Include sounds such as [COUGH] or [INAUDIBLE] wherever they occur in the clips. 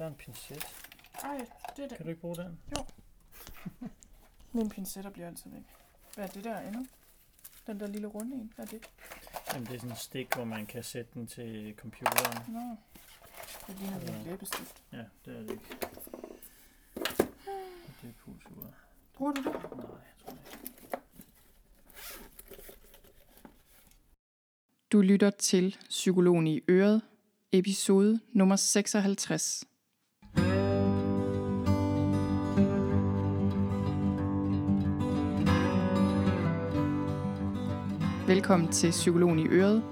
der er en pincet. Ej, det er det. Kan du ikke bruge den? [LAUGHS] Mine pincetter bliver altid væk. Hvad er det der andet? Den der lille runde en. Hvad er det? Jamen, det er sådan en stik, hvor man kan sætte den til computeren. Nå. Det ligner Ja. en læbestift. Ja, det er det ikke. Og det er pulsur. Bruger du det? Nej, jeg tror ikke. Du lytter til Psykologen i Øret, episode nummer 56. Velkommen til Psykologen i Øret.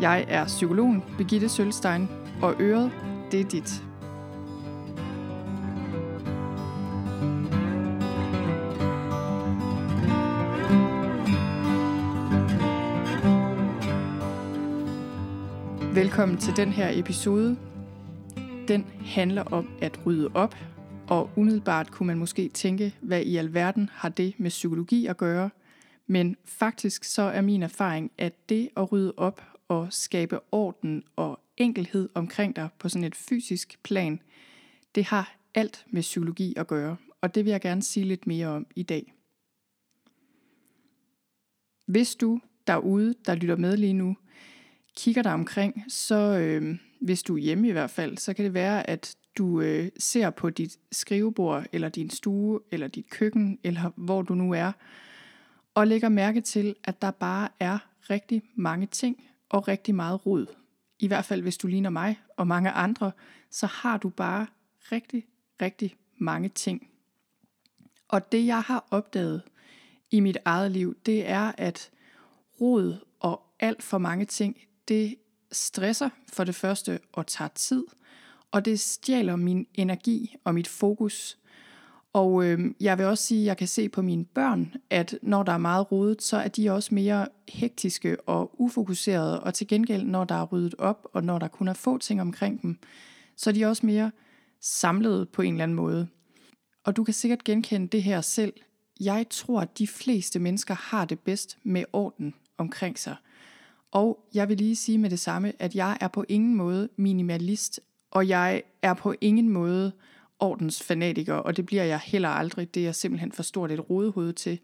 Jeg er psykologen Birgitte Sølstein, og Øret, det er dit. Velkommen til den her episode. Den handler om at rydde op, og umiddelbart kunne man måske tænke, hvad i alverden har det med psykologi at gøre? Men faktisk så er min erfaring, at det at rydde op og skabe orden og enkelhed omkring dig på sådan et fysisk plan, det har alt med psykologi at gøre, og det vil jeg gerne sige lidt mere om i dag. Hvis du derude, der lytter med lige nu, kigger dig omkring, så øh, hvis du er hjemme i hvert fald, så kan det være, at du øh, ser på dit skrivebord, eller din stue, eller dit køkken, eller hvor du nu er, og lægger mærke til, at der bare er rigtig mange ting og rigtig meget rod. I hvert fald hvis du ligner mig og mange andre, så har du bare rigtig, rigtig mange ting. Og det jeg har opdaget i mit eget liv, det er, at rod og alt for mange ting, det stresser for det første og tager tid, og det stjæler min energi og mit fokus. Og øh, jeg vil også sige, at jeg kan se på mine børn, at når der er meget rodet, så er de også mere hektiske og ufokuserede, og til gengæld, når der er ryddet op, og når der kun er få ting omkring dem, så er de også mere samlede på en eller anden måde. Og du kan sikkert genkende det her selv. Jeg tror, at de fleste mennesker har det bedst med orden omkring sig. Og jeg vil lige sige med det samme, at jeg er på ingen måde minimalist, og jeg er på ingen måde ordensfanatiker, og det bliver jeg heller aldrig. Det er jeg simpelthen for stort et rodehoved til.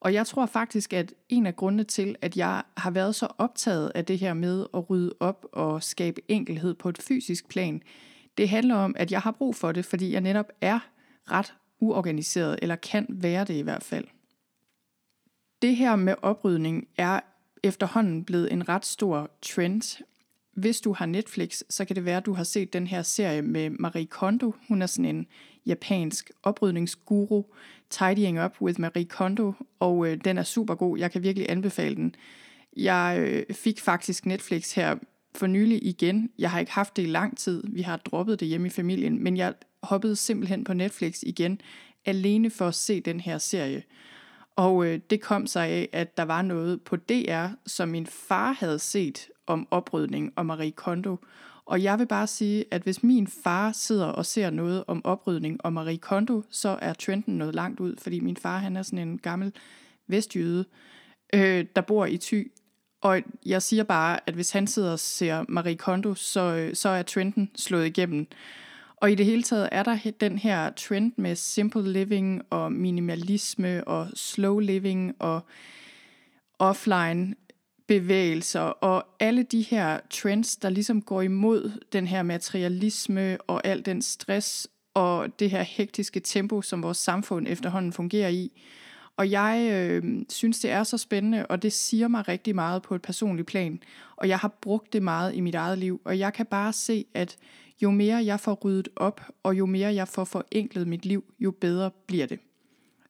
Og jeg tror faktisk, at en af grundene til, at jeg har været så optaget af det her med at rydde op og skabe enkelhed på et fysisk plan, det handler om, at jeg har brug for det, fordi jeg netop er ret uorganiseret, eller kan være det i hvert fald. Det her med oprydning er efterhånden blevet en ret stor trend. Hvis du har Netflix, så kan det være, at du har set den her serie med Marie Kondo. Hun er sådan en japansk oprydningsguru, Tidying Up with Marie Kondo, og øh, den er super god. Jeg kan virkelig anbefale den. Jeg øh, fik faktisk Netflix her for nylig igen. Jeg har ikke haft det i lang tid. Vi har droppet det hjemme i familien, men jeg hoppede simpelthen på Netflix igen, alene for at se den her serie. Og øh, det kom sig af, at der var noget på DR, som min far havde set om oprydning og Marie Kondo. Og jeg vil bare sige, at hvis min far sidder og ser noget om oprydning og Marie Kondo, så er trenden noget langt ud, fordi min far han er sådan en gammel vestjyde, øh, der bor i Thy. Og jeg siger bare, at hvis han sidder og ser Marie Kondo, så, øh, så er trenden slået igennem. Og i det hele taget er der den her trend med simple living og minimalisme og slow living og offline bevægelser og alle de her trends, der ligesom går imod den her materialisme og al den stress og det her hektiske tempo, som vores samfund efterhånden fungerer i. Og jeg øh, synes, det er så spændende, og det siger mig rigtig meget på et personligt plan. Og jeg har brugt det meget i mit eget liv, og jeg kan bare se, at jo mere jeg får ryddet op, og jo mere jeg får forenklet mit liv, jo bedre bliver det.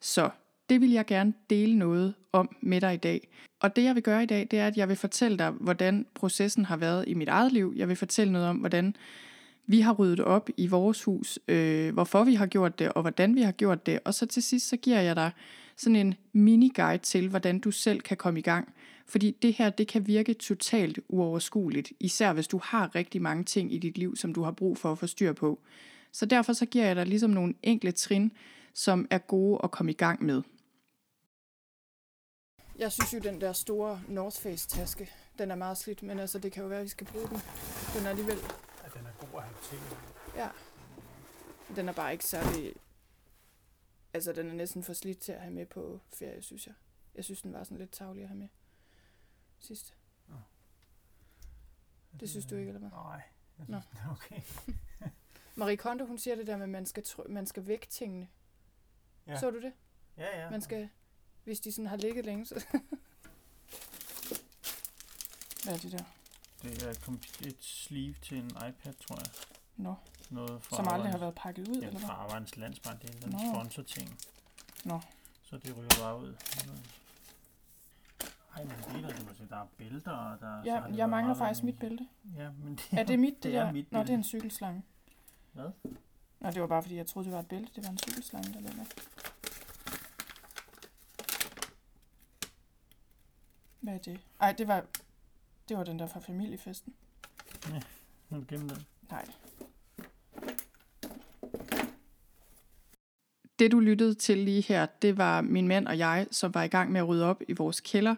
Så det vil jeg gerne dele noget om med dig i dag. Og det jeg vil gøre i dag, det er, at jeg vil fortælle dig, hvordan processen har været i mit eget liv. Jeg vil fortælle noget om, hvordan vi har ryddet op i vores hus, øh, hvorfor vi har gjort det, og hvordan vi har gjort det. Og så til sidst, så giver jeg dig sådan en mini-guide til, hvordan du selv kan komme i gang. Fordi det her, det kan virke totalt uoverskueligt, især hvis du har rigtig mange ting i dit liv, som du har brug for at få styr på. Så derfor så giver jeg dig ligesom nogle enkle trin, som er gode at komme i gang med. Jeg synes jo, den der store North Face taske, den er meget slidt, men altså det kan jo være, at vi skal bruge den. Den er alligevel, Ja, den er god at have til. ja. Den er bare ikke særlig... Altså, den er næsten for slidt til at have med på ferie, synes jeg. Jeg synes, den var sådan lidt tavlig at have med sidst. Det synes du ikke, eller hvad? Nej. Jeg Nå. synes, [LAUGHS] okay. Marie Kondo, hun siger det der med, at man skal, tr- man skal vække tingene. Ja. Ja. Så du det? Ja, ja. Man skal, hvis de sådan har ligget længe, så... [LAUGHS] Hvad er det der? Det er et sleeve til en iPad, tror jeg. Nå, Noget fra som aldrig har været pakket ud, Ja, eller fra hvad? Arbejdernes Landsbank. Det er en Nå. sponsor-ting. Nå. Så det ryger bare ud. Ej, men det er der, du kan se, der er bælter, og der så Ja, det jeg mangler faktisk mit bælte. Ja, men det Er det mit, det, det der? er mit Nå, det er en cykelslange. Hvad? Nå, det var bare fordi, jeg troede, det var et bælte. Det var en cykelslange, der lå der. Hvad er det? Ej, det var, det var den der fra familiefesten. Nu er den. Nej. Det du lyttede til lige her, det var min mand og jeg, som var i gang med at rydde op i vores kælder.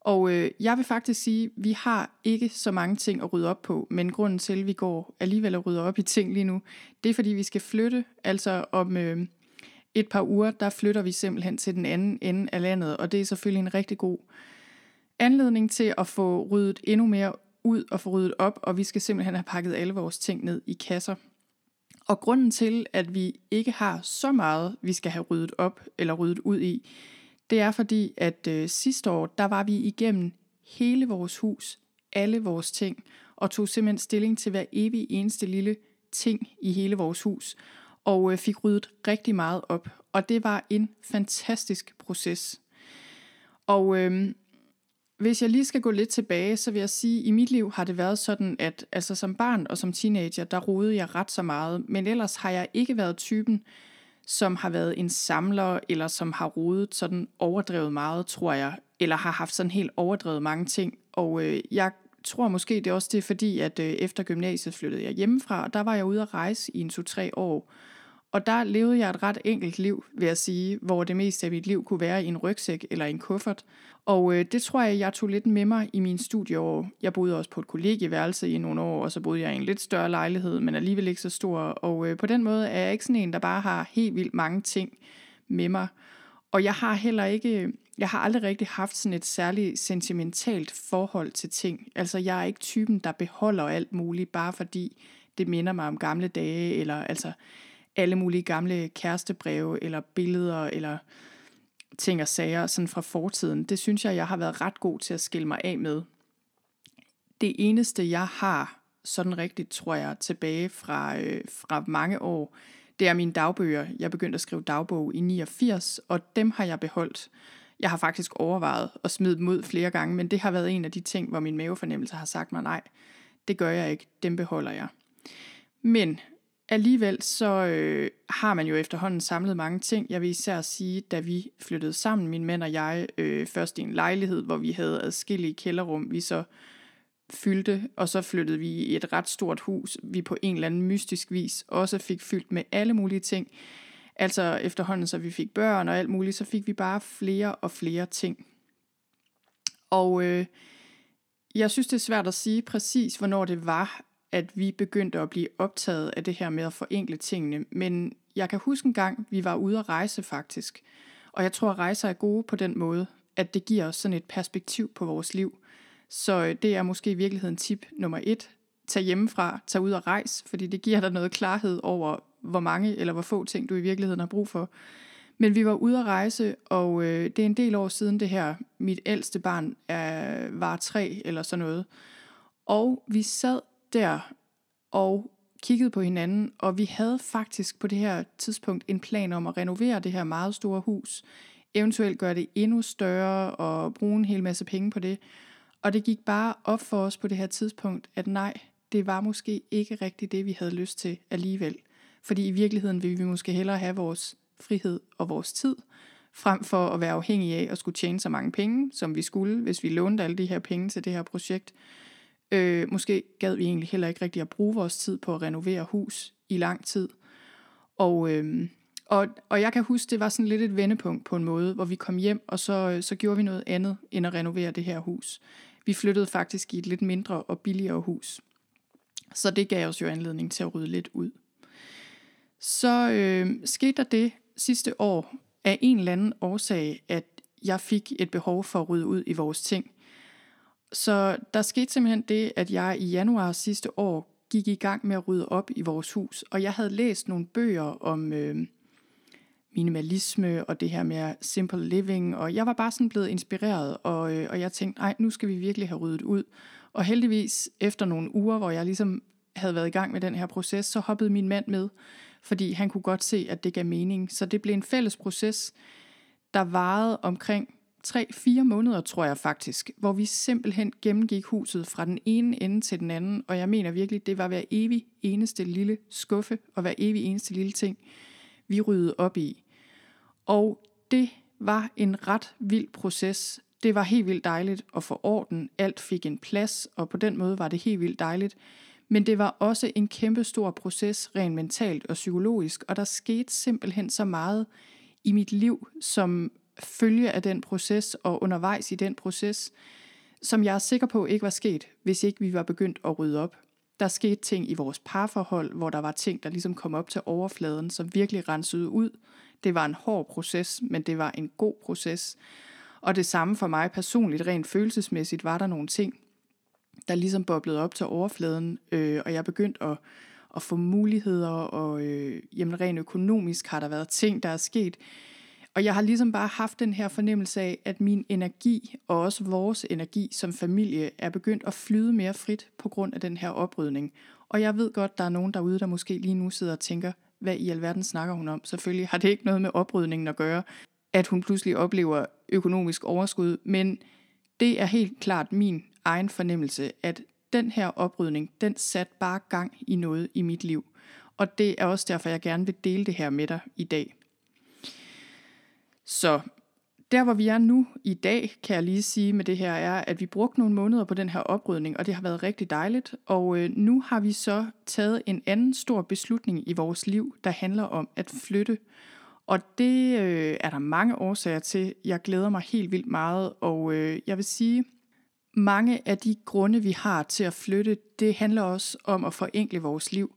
Og øh, jeg vil faktisk sige, at vi har ikke så mange ting at rydde op på, men grunden til, at vi går alligevel og rydder op i ting lige nu, det er fordi, vi skal flytte. Altså om øh, et par uger, der flytter vi simpelthen til den anden ende af landet, og det er selvfølgelig en rigtig god anledning til at få ryddet endnu mere ud og få ryddet op, og vi skal simpelthen have pakket alle vores ting ned i kasser. Og grunden til, at vi ikke har så meget, vi skal have ryddet op eller ryddet ud i, det er fordi, at øh, sidste år, der var vi igennem hele vores hus, alle vores ting, og tog simpelthen stilling til hver evig eneste lille ting i hele vores hus, og øh, fik ryddet rigtig meget op. Og det var en fantastisk proces. Og øh, hvis jeg lige skal gå lidt tilbage, så vil jeg sige, at i mit liv har det været sådan, at altså som barn og som teenager, der rodede jeg ret så meget. Men ellers har jeg ikke været typen, som har været en samler, eller som har rodet sådan overdrevet meget, tror jeg. Eller har haft sådan helt overdrevet mange ting. Og øh, jeg tror måske, det er også det, fordi at øh, efter gymnasiet flyttede jeg hjemmefra, og der var jeg ude at rejse i en to-tre år. Og der levede jeg et ret enkelt liv, vil jeg sige, hvor det meste af mit liv kunne være i en rygsæk eller en kuffert. Og øh, det tror jeg, jeg tog lidt med mig i mine studieår. Jeg boede også på et kollegieværelse i nogle år, og så boede jeg i en lidt større lejlighed, men alligevel ikke så stor. Og øh, på den måde er jeg ikke sådan en, der bare har helt vildt mange ting med mig. Og jeg har heller ikke, jeg har aldrig rigtig haft sådan et særligt sentimentalt forhold til ting. Altså jeg er ikke typen, der beholder alt muligt, bare fordi det minder mig om gamle dage, eller altså alle mulige gamle kærestebreve, eller billeder, eller ting og sager sådan fra fortiden. Det synes jeg, jeg har været ret god til at skille mig af med. Det eneste, jeg har sådan rigtigt, tror jeg, tilbage fra, øh, fra mange år, det er mine dagbøger. Jeg begyndte at skrive dagbog i 89, og dem har jeg beholdt. Jeg har faktisk overvejet at smide dem ud flere gange, men det har været en af de ting, hvor min mavefornemmelse har sagt mig, nej, det gør jeg ikke, dem beholder jeg. Men alligevel så øh, har man jo efterhånden samlet mange ting. Jeg vil især sige, da vi flyttede sammen, min mand og jeg, øh, først i en lejlighed, hvor vi havde adskillige kælderrum, vi så fyldte, og så flyttede vi i et ret stort hus, vi på en eller anden mystisk vis også fik fyldt med alle mulige ting. Altså efterhånden, så vi fik børn og alt muligt, så fik vi bare flere og flere ting. Og øh, jeg synes, det er svært at sige præcis, hvornår det var, at vi begyndte at blive optaget af det her med at forenkle tingene. Men jeg kan huske en gang, vi var ude at rejse faktisk. Og jeg tror, at rejser er gode på den måde, at det giver os sådan et perspektiv på vores liv. Så øh, det er måske i virkeligheden tip nummer et. Tag hjemmefra, tag ud og rejs, fordi det giver dig noget klarhed over, hvor mange eller hvor få ting du i virkeligheden har brug for. Men vi var ude at rejse, og øh, det er en del år siden det her. Mit ældste barn er, var tre eller sådan noget. Og vi sad der og kiggede på hinanden, og vi havde faktisk på det her tidspunkt en plan om at renovere det her meget store hus. Eventuelt gøre det endnu større og bruge en hel masse penge på det. Og det gik bare op for os på det her tidspunkt, at nej, det var måske ikke rigtigt det, vi havde lyst til alligevel. Fordi i virkeligheden ville vi måske hellere have vores frihed og vores tid, frem for at være afhængige af at skulle tjene så mange penge, som vi skulle, hvis vi lånte alle de her penge til det her projekt. Øh, måske gad vi egentlig heller ikke rigtig at bruge vores tid på at renovere hus i lang tid. Og, øh, og, og jeg kan huske, det var sådan lidt et vendepunkt på en måde, hvor vi kom hjem, og så, så gjorde vi noget andet end at renovere det her hus. Vi flyttede faktisk i et lidt mindre og billigere hus. Så det gav os jo anledning til at rydde lidt ud. Så øh, skete der det sidste år af en eller anden årsag, at jeg fik et behov for at rydde ud i vores ting. Så der skete simpelthen det, at jeg i januar sidste år gik i gang med at rydde op i vores hus, og jeg havde læst nogle bøger om øh, minimalisme og det her med simple living, og jeg var bare sådan blevet inspireret, og, øh, og jeg tænkte, nej, nu skal vi virkelig have ryddet ud. Og heldigvis, efter nogle uger, hvor jeg ligesom havde været i gang med den her proces, så hoppede min mand med, fordi han kunne godt se, at det gav mening. Så det blev en fælles proces, der varede omkring 3-4 måneder, tror jeg faktisk, hvor vi simpelthen gennemgik huset fra den ene ende til den anden, og jeg mener virkelig, det var hver evig eneste lille skuffe, og hver evig eneste lille ting, vi ryddede op i. Og det var en ret vild proces. Det var helt vildt dejligt at få orden. Alt fik en plads, og på den måde var det helt vildt dejligt. Men det var også en kæmpe stor proces, rent mentalt og psykologisk, og der skete simpelthen så meget i mit liv, som følge af den proces og undervejs i den proces, som jeg er sikker på ikke var sket, hvis ikke vi var begyndt at rydde op. Der skete ting i vores parforhold, hvor der var ting, der ligesom kom op til overfladen, som virkelig rensede ud. Det var en hård proces, men det var en god proces. Og det samme for mig personligt, rent følelsesmæssigt, var der nogle ting, der ligesom boblede op til overfladen, øh, og jeg begyndte at, at få muligheder, og øh, jamen, rent økonomisk har der været ting, der er sket. Og jeg har ligesom bare haft den her fornemmelse af, at min energi, og også vores energi som familie, er begyndt at flyde mere frit på grund af den her oprydning. Og jeg ved godt, der er nogen derude, der måske lige nu sidder og tænker, hvad i alverden snakker hun om? Selvfølgelig har det ikke noget med oprydningen at gøre, at hun pludselig oplever økonomisk overskud, men det er helt klart min egen fornemmelse, at den her oprydning, den satte bare gang i noget i mit liv. Og det er også derfor, jeg gerne vil dele det her med dig i dag. Så der hvor vi er nu i dag, kan jeg lige sige med det her, er, at vi brugte nogle måneder på den her oprydning, og det har været rigtig dejligt. Og øh, nu har vi så taget en anden stor beslutning i vores liv, der handler om at flytte. Og det øh, er der mange årsager til. Jeg glæder mig helt vildt meget, og øh, jeg vil sige, mange af de grunde, vi har til at flytte, det handler også om at forenkle vores liv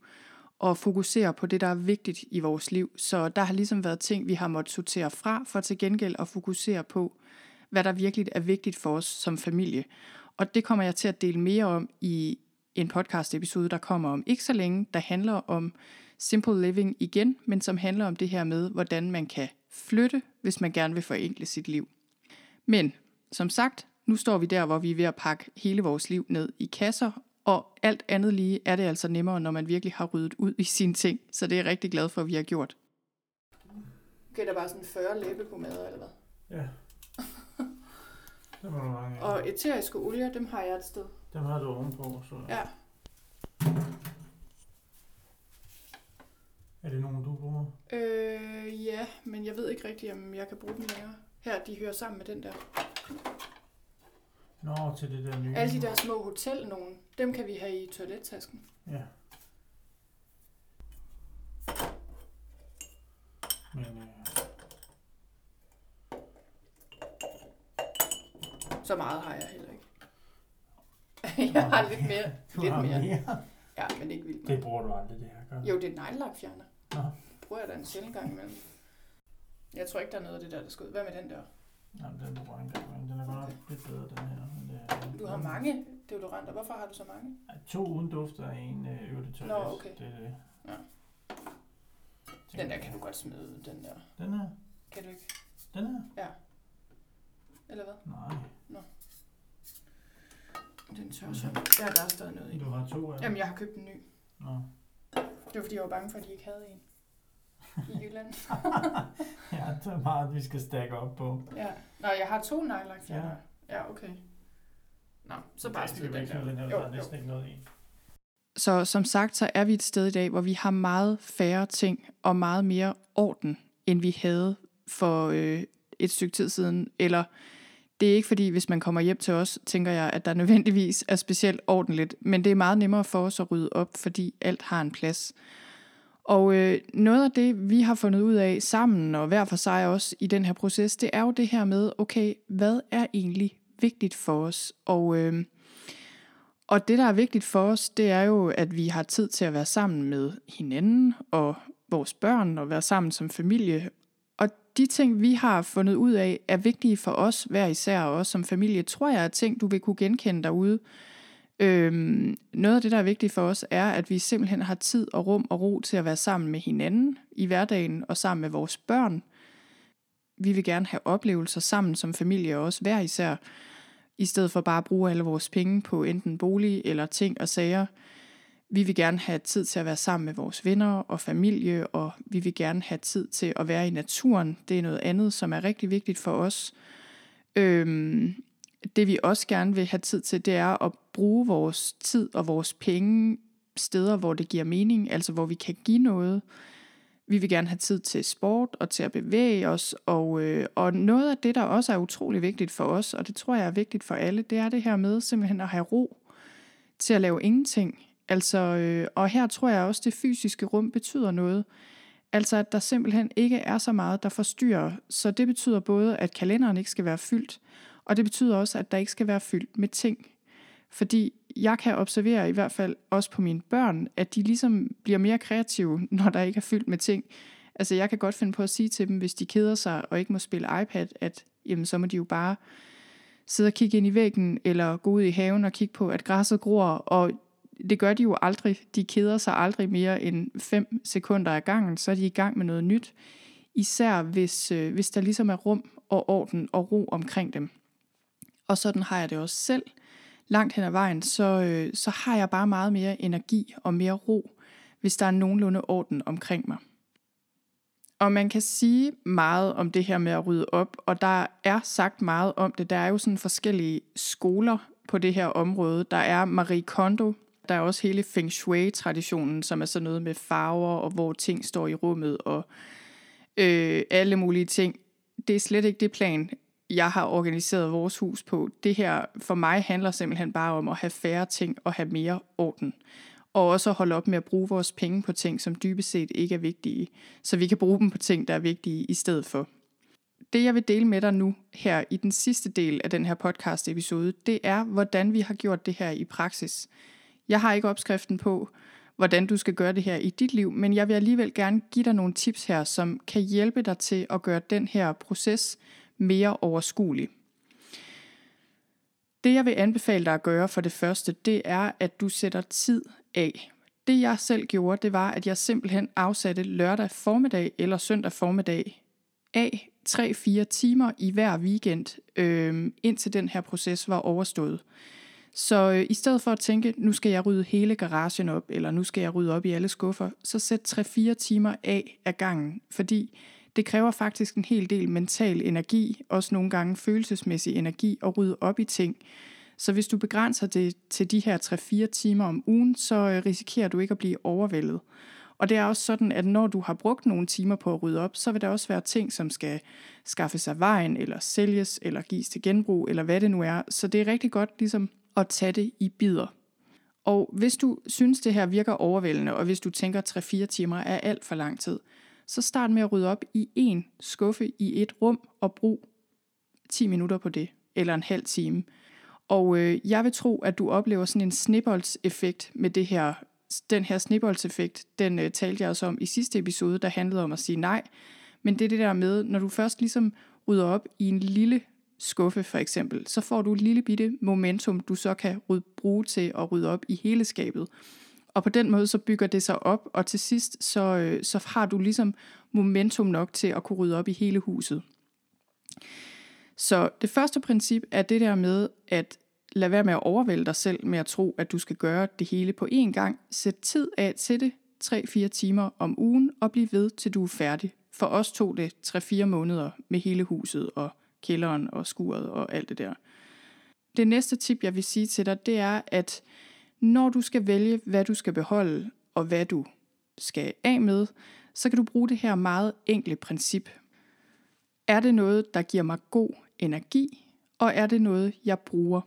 og fokusere på det, der er vigtigt i vores liv. Så der har ligesom været ting, vi har måttet sortere fra, for til gengæld at fokusere på, hvad der virkelig er vigtigt for os som familie. Og det kommer jeg til at dele mere om i en podcast episode, der kommer om ikke så længe, der handler om simple living igen, men som handler om det her med, hvordan man kan flytte, hvis man gerne vil forenkle sit liv. Men som sagt, nu står vi der, hvor vi er ved at pakke hele vores liv ned i kasser, og alt andet lige er det altså nemmere, når man virkelig har ryddet ud i sine ting. Så det er jeg rigtig glad for, at vi har gjort. Okay, der bare sådan 40 læbepomader, eller hvad? Ja. Det var der mange af. Og eteriske olier, dem har jeg et sted. Dem har du ovenpå, så... Ja. Er det nogen, du bruger? Øh, ja, men jeg ved ikke rigtigt, om jeg kan bruge dem længere. Her, de hører sammen med den der. Nå, til det der nye. Alle de der små hotel nogen, dem kan vi have i toilettasken. Ja. Men øh, Så meget har jeg heller ikke. [LAUGHS] jeg har lidt mere. du lidt har mere. mere. Ja, men ikke vildt Det meget. bruger du aldrig, det her, gør? Jo, det er neglelakfjerner. Nå. Bruger jeg da en sjældent gang imellem. Jeg tror ikke, der er noget af det der, der skal ud. Hvad med den der? Jamen, den bruger jeg ikke Den er godt nok lidt bedre, den her. Men det er, Du har mange deodoranter. Hvorfor har du så mange? To uden duft og en øh, øvrigt toilet. Nå, okay. Det det. Ja. Den der kan du godt smide, den der. Den her? Kan du ikke? Den her? Eller hvad? Nej. Den tør så. Ja, der er stadig noget i. Du har to af. Jamen, jeg har købt en ny. Nå. Det var fordi, jeg var bange for, at de ikke havde en. I [LAUGHS] Jylland. ja, det er meget, vi skal stakke op på. Ja. Nå, jeg har to neglelakfjerner. Ja. ja, okay. Nå, så bare smid den der. Den her, Jo, der er jo. næsten ikke noget i. Så som sagt, så er vi et sted i dag, hvor vi har meget færre ting og meget mere orden, end vi havde for øh, et stykke tid siden. Eller det er ikke fordi, hvis man kommer hjem til os, tænker jeg, at der nødvendigvis er specielt ordentligt. Men det er meget nemmere for os at rydde op, fordi alt har en plads. Og øh, noget af det, vi har fundet ud af sammen, og hver for sig også i den her proces, det er jo det her med, okay, hvad er egentlig vigtigt for os? Og, øh, og det, der er vigtigt for os, det er jo, at vi har tid til at være sammen med hinanden, og vores børn og være sammen som familie. Og de ting, vi har fundet ud af, er vigtige for os hver især, og også som familie, tror jeg er ting, du vil kunne genkende derude. Øhm, noget af det, der er vigtigt for os, er, at vi simpelthen har tid og rum og ro til at være sammen med hinanden i hverdagen og sammen med vores børn. Vi vil gerne have oplevelser sammen som familie og også hver især, i stedet for bare at bruge alle vores penge på enten bolig eller ting og sager. Vi vil gerne have tid til at være sammen med vores venner og familie, og vi vil gerne have tid til at være i naturen. Det er noget andet, som er rigtig vigtigt for os. Øhm, det vi også gerne vil have tid til, det er at bruge vores tid og vores penge steder, hvor det giver mening, altså hvor vi kan give noget. Vi vil gerne have tid til sport og til at bevæge os, og, øh, og noget af det, der også er utrolig vigtigt for os, og det tror jeg er vigtigt for alle, det er det her med simpelthen at have ro til at lave ingenting. Altså, øh, og her tror jeg også, at det fysiske rum betyder noget. Altså, at der simpelthen ikke er så meget, der forstyrrer. Så det betyder både, at kalenderen ikke skal være fyldt, og det betyder også, at der ikke skal være fyldt med ting. Fordi jeg kan observere i hvert fald også på mine børn, at de ligesom bliver mere kreative, [LAUGHS] når der ikke er fyldt med ting. Altså jeg kan godt finde på at sige til dem, hvis de keder sig og ikke må spille iPad, at jamen, så må de jo bare sidde og kigge ind i væggen, eller gå ud i haven og kigge på, at græsset gror, og det gør de jo aldrig. De keder sig aldrig mere end 5 sekunder ad gangen, så er de i gang med noget nyt. Især hvis, øh, hvis der ligesom er rum og orden og ro omkring dem. Og sådan har jeg det også selv. Langt hen ad vejen, så, øh, så har jeg bare meget mere energi og mere ro, hvis der er nogenlunde orden omkring mig. Og man kan sige meget om det her med at rydde op, og der er sagt meget om det. Der er jo sådan forskellige skoler på det her område. Der er Marie Kondo, der er også hele Feng Shui-traditionen, som er sådan noget med farver, og hvor ting står i rummet, og øh, alle mulige ting. Det er slet ikke det plan, jeg har organiseret vores hus på. Det her for mig handler simpelthen bare om at have færre ting og have mere orden. Og også at holde op med at bruge vores penge på ting, som dybest set ikke er vigtige, så vi kan bruge dem på ting, der er vigtige i stedet for. Det jeg vil dele med dig nu her i den sidste del af den her podcast episode, det er, hvordan vi har gjort det her i praksis. Jeg har ikke opskriften på, hvordan du skal gøre det her i dit liv, men jeg vil alligevel gerne give dig nogle tips her, som kan hjælpe dig til at gøre den her proces mere overskuelig. Det jeg vil anbefale dig at gøre for det første, det er, at du sætter tid af. Det jeg selv gjorde, det var, at jeg simpelthen afsatte lørdag formiddag eller søndag formiddag af 3-4 timer i hver weekend, øh, indtil den her proces var overstået. Så øh, i stedet for at tænke, nu skal jeg rydde hele garagen op, eller nu skal jeg rydde op i alle skuffer, så sæt 3-4 timer af af gangen, fordi det kræver faktisk en hel del mental energi, også nogle gange følelsesmæssig energi, at rydde op i ting. Så hvis du begrænser det til de her 3-4 timer om ugen, så øh, risikerer du ikke at blive overvældet. Og det er også sådan, at når du har brugt nogle timer på at rydde op, så vil der også være ting, som skal skaffes af vejen, eller sælges, eller gives til genbrug, eller hvad det nu er. Så det er rigtig godt ligesom at tage det i bidder. Og hvis du synes, det her virker overvældende, og hvis du tænker, at 3-4 timer er alt for lang tid, så start med at rydde op i en skuffe i et rum og brug 10 minutter på det, eller en halv time. Og øh, jeg vil tro, at du oplever sådan en snibboldseffekt med det her. Den her snibboldseffekt, den øh, talte jeg også om i sidste episode, der handlede om at sige nej. Men det er det der med, når du først ligesom rydder op i en lille skuffe for eksempel, så får du et lille bitte momentum, du så kan rydde, bruge til at rydde op i hele skabet. Og på den måde så bygger det sig op, og til sidst så, øh, så har du ligesom momentum nok til at kunne rydde op i hele huset. Så det første princip er det der med at lade være med at overvælde dig selv med at tro, at du skal gøre det hele på én gang. Sæt tid af til det, 3-4 timer om ugen, og bliv ved til du er færdig. For os tog det 3-4 måneder med hele huset og kælderen og skuret og alt det der. Det næste tip, jeg vil sige til dig, det er, at når du skal vælge, hvad du skal beholde og hvad du skal af med, så kan du bruge det her meget enkle princip. Er det noget, der giver mig god energi, og er det noget, jeg bruger?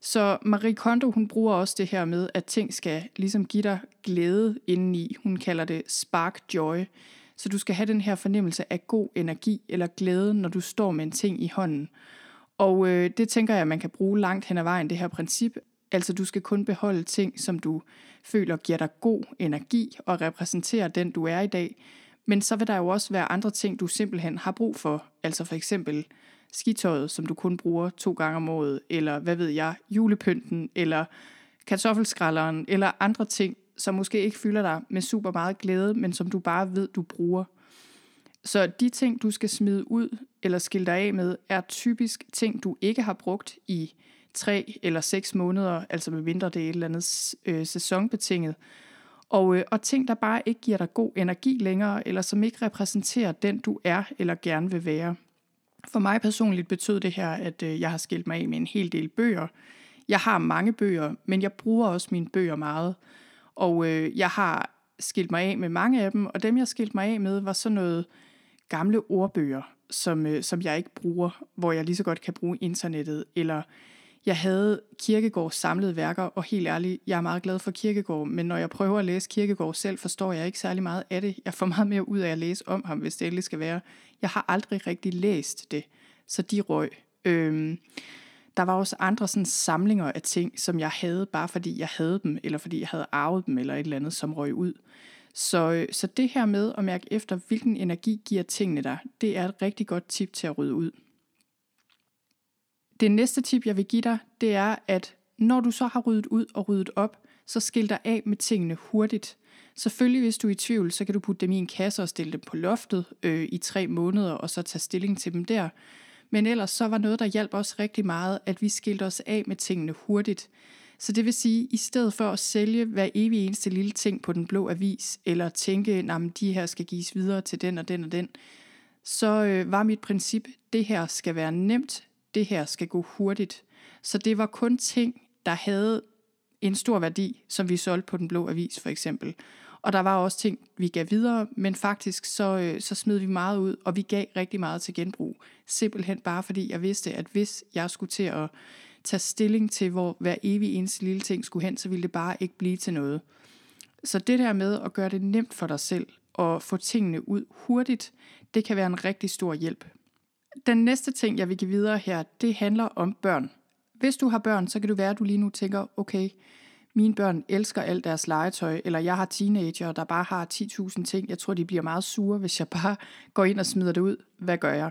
Så Marie Kondo, hun bruger også det her med, at ting skal ligesom give dig glæde indeni. Hun kalder det spark joy. Så du skal have den her fornemmelse af god energi eller glæde, når du står med en ting i hånden. Og øh, det tænker jeg, at man kan bruge langt hen ad vejen, det her princip. Altså du skal kun beholde ting, som du føler giver dig god energi og repræsenterer den, du er i dag. Men så vil der jo også være andre ting, du simpelthen har brug for. Altså for eksempel skitøjet, som du kun bruger to gange om året, eller hvad ved jeg, julepynten, eller kartoffelskralderen, eller andre ting, som måske ikke fylder dig med super meget glæde, men som du bare ved, du bruger. Så de ting, du skal smide ud eller skille dig af med, er typisk ting, du ikke har brugt i tre eller seks måneder, altså med mindre det er et eller andet øh, sæsonbetinget. Og, øh, og ting, der bare ikke giver dig god energi længere, eller som ikke repræsenterer den, du er eller gerne vil være. For mig personligt betød det her, at øh, jeg har skilt mig af med en hel del bøger. Jeg har mange bøger, men jeg bruger også mine bøger meget. Og øh, jeg har skilt mig af med mange af dem, og dem jeg skilt mig af med var sådan noget gamle ordbøger, som, øh, som jeg ikke bruger, hvor jeg lige så godt kan bruge internettet, eller jeg havde Kirkegårds samlede værker, og helt ærligt, jeg er meget glad for Kirkegård, men når jeg prøver at læse Kirkegård selv, forstår jeg ikke særlig meget af det. Jeg får meget mere ud af at læse om ham, hvis det endelig skal være. Jeg har aldrig rigtig læst det, så de røg. Øhm, der var også andre sådan samlinger af ting, som jeg havde, bare fordi jeg havde dem, eller fordi jeg havde arvet dem, eller et eller andet, som røg ud. Så, øh, så det her med at mærke efter, hvilken energi giver tingene dig, det er et rigtig godt tip til at rydde ud. Det næste tip, jeg vil give dig, det er, at når du så har ryddet ud og ryddet op, så skil dig af med tingene hurtigt. Selvfølgelig, hvis du er i tvivl, så kan du putte dem i en kasse og stille dem på loftet øh, i tre måneder, og så tage stilling til dem der. Men ellers så var noget, der hjalp os rigtig meget, at vi skilte os af med tingene hurtigt. Så det vil sige, i stedet for at sælge hver evig eneste lille ting på den blå avis, eller tænke, at de her skal gives videre til den og den og den, så øh, var mit princip, det her skal være nemt, det her skal gå hurtigt. Så det var kun ting, der havde en stor værdi, som vi solgte på den blå avis for eksempel. Og der var også ting, vi gav videre, men faktisk så, øh, så smed vi meget ud, og vi gav rigtig meget til genbrug. Simpelthen bare fordi jeg vidste, at hvis jeg skulle til at tage stilling til, hvor hver evig eneste lille ting skulle hen, så ville det bare ikke blive til noget. Så det der med at gøre det nemt for dig selv og få tingene ud hurtigt, det kan være en rigtig stor hjælp. Den næste ting, jeg vil give videre her, det handler om børn. Hvis du har børn, så kan det være, at du lige nu tænker, okay, mine børn elsker alt deres legetøj, eller jeg har teenager, der bare har 10.000 ting. Jeg tror, de bliver meget sure, hvis jeg bare [LAUGHS] går ind og smider det ud. Hvad gør jeg?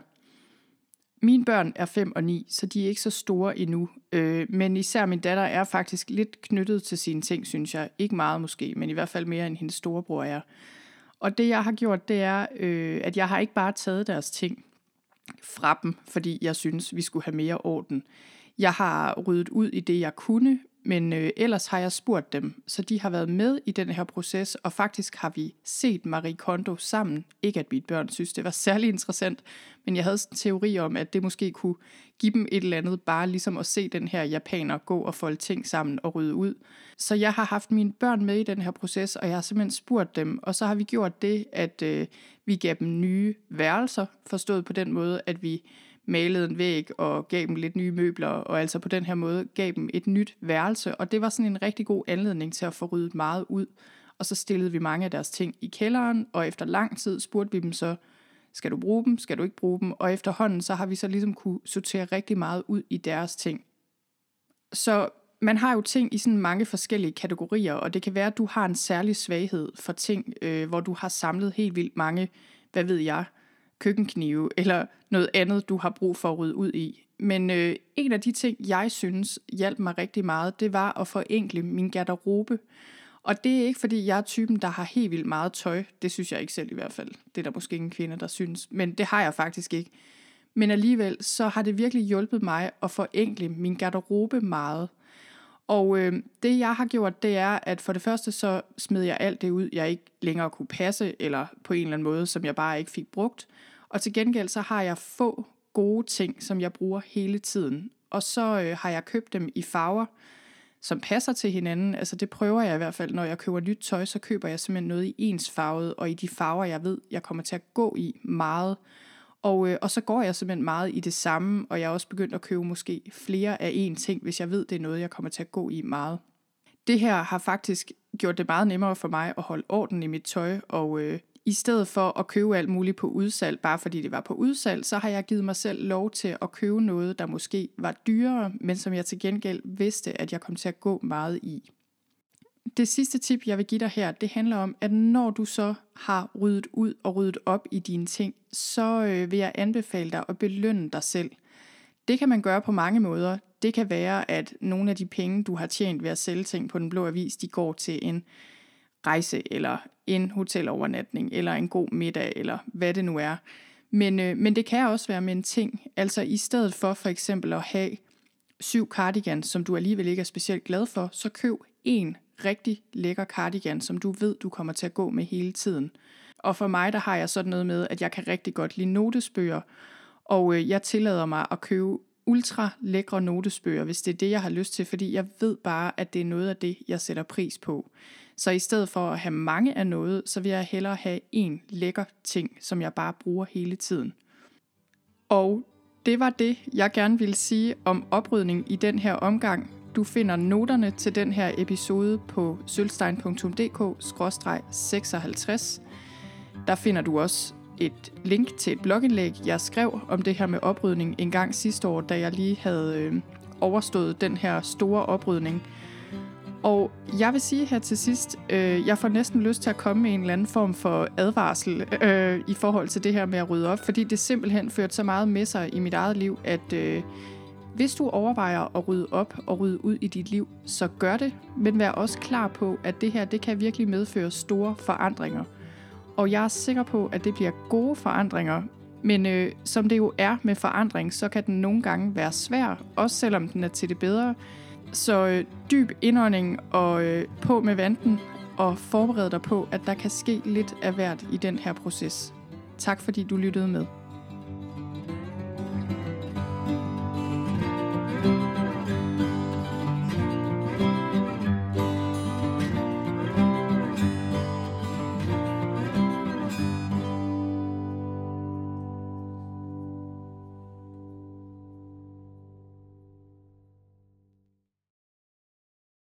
Mine børn er 5 og 9, så de er ikke så store endnu. Øh, men især min datter er faktisk lidt knyttet til sine ting, synes jeg. Ikke meget måske, men i hvert fald mere end hendes storebror er. Og det jeg har gjort, det er, øh, at jeg har ikke bare taget deres ting fra dem, fordi jeg synes, vi skulle have mere orden. Jeg har ryddet ud i det, jeg kunne, men øh, ellers har jeg spurgt dem, så de har været med i den her proces, og faktisk har vi set Marie Kondo sammen. Ikke at mine børn synes, det var særlig interessant, men jeg havde en teori om, at det måske kunne give dem et eller andet, bare ligesom at se den her japaner gå og folde ting sammen og rydde ud. Så jeg har haft mine børn med i den her proces, og jeg har simpelthen spurgt dem, og så har vi gjort det, at øh, vi gav dem nye værelser, forstået på den måde, at vi malede en væg og gav dem lidt nye møbler, og altså på den her måde gav dem et nyt værelse. Og det var sådan en rigtig god anledning til at få ryddet meget ud. Og så stillede vi mange af deres ting i kælderen, og efter lang tid spurgte vi dem så, skal du bruge dem, skal du ikke bruge dem? Og efterhånden så har vi så ligesom kunne sortere rigtig meget ud i deres ting. Så man har jo ting i sådan mange forskellige kategorier, og det kan være, at du har en særlig svaghed for ting, øh, hvor du har samlet helt vildt mange, hvad ved jeg, køkkenknive eller noget andet, du har brug for at rydde ud i. Men øh, en af de ting, jeg synes hjalp mig rigtig meget, det var at forenkle min garderobe. Og det er ikke, fordi jeg er typen, der har helt vildt meget tøj. Det synes jeg ikke selv i hvert fald. Det er der måske ingen kvinde, der synes. Men det har jeg faktisk ikke. Men alligevel, så har det virkelig hjulpet mig at forenkle min garderobe meget. Og øh, det jeg har gjort, det er, at for det første så smed jeg alt det ud, jeg ikke længere kunne passe, eller på en eller anden måde, som jeg bare ikke fik brugt. Og til gengæld så har jeg få gode ting, som jeg bruger hele tiden. Og så øh, har jeg købt dem i farver, som passer til hinanden. Altså det prøver jeg i hvert fald, når jeg køber nyt tøj, så køber jeg simpelthen noget i ens farvet, og i de farver, jeg ved, jeg kommer til at gå i meget. Og, øh, og så går jeg simpelthen meget i det samme, og jeg er også begyndt at købe måske flere af én ting, hvis jeg ved, det er noget, jeg kommer til at gå i meget. Det her har faktisk gjort det meget nemmere for mig at holde orden i mit tøj, og øh, i stedet for at købe alt muligt på udsalg, bare fordi det var på udsalg, så har jeg givet mig selv lov til at købe noget, der måske var dyrere, men som jeg til gengæld vidste, at jeg kom til at gå meget i. Det sidste tip, jeg vil give dig her, det handler om, at når du så har ryddet ud og ryddet op i dine ting, så øh, vil jeg anbefale dig at belønne dig selv. Det kan man gøre på mange måder. Det kan være, at nogle af de penge, du har tjent ved at sælge ting på den blå avis, de går til en rejse, eller en hotelovernatning, eller en god middag, eller hvad det nu er. Men, øh, men det kan også være med en ting. Altså i stedet for for eksempel at have syv cardigans, som du alligevel ikke er specielt glad for, så køb en rigtig lækker cardigan, som du ved, du kommer til at gå med hele tiden. Og for mig, der har jeg sådan noget med, at jeg kan rigtig godt lide notesbøger, og øh, jeg tillader mig at købe ultra lækre notesbøger, hvis det er det, jeg har lyst til, fordi jeg ved bare, at det er noget af det, jeg sætter pris på. Så i stedet for at have mange af noget, så vil jeg hellere have en lækker ting, som jeg bare bruger hele tiden. Og det var det, jeg gerne ville sige om oprydning i den her omgang. Du finder noterne til den her episode på sølvstein.dk-56. Der finder du også et link til et blogindlæg, jeg skrev om det her med oprydning en gang sidste år, da jeg lige havde øh, overstået den her store oprydning. Og jeg vil sige her til sidst, øh, jeg får næsten lyst til at komme med en eller anden form for advarsel øh, i forhold til det her med at rydde op, fordi det simpelthen førte så meget med sig i mit eget liv, at øh, hvis du overvejer at rydde op og rydde ud i dit liv, så gør det, men vær også klar på, at det her det kan virkelig medføre store forandringer. Og jeg er sikker på, at det bliver gode forandringer, men øh, som det jo er med forandring, så kan den nogle gange være svær, også selvom den er til det bedre. Så øh, dyb indånding og øh, på med vanten, og forbered dig på, at der kan ske lidt af hvert i den her proces. Tak fordi du lyttede med.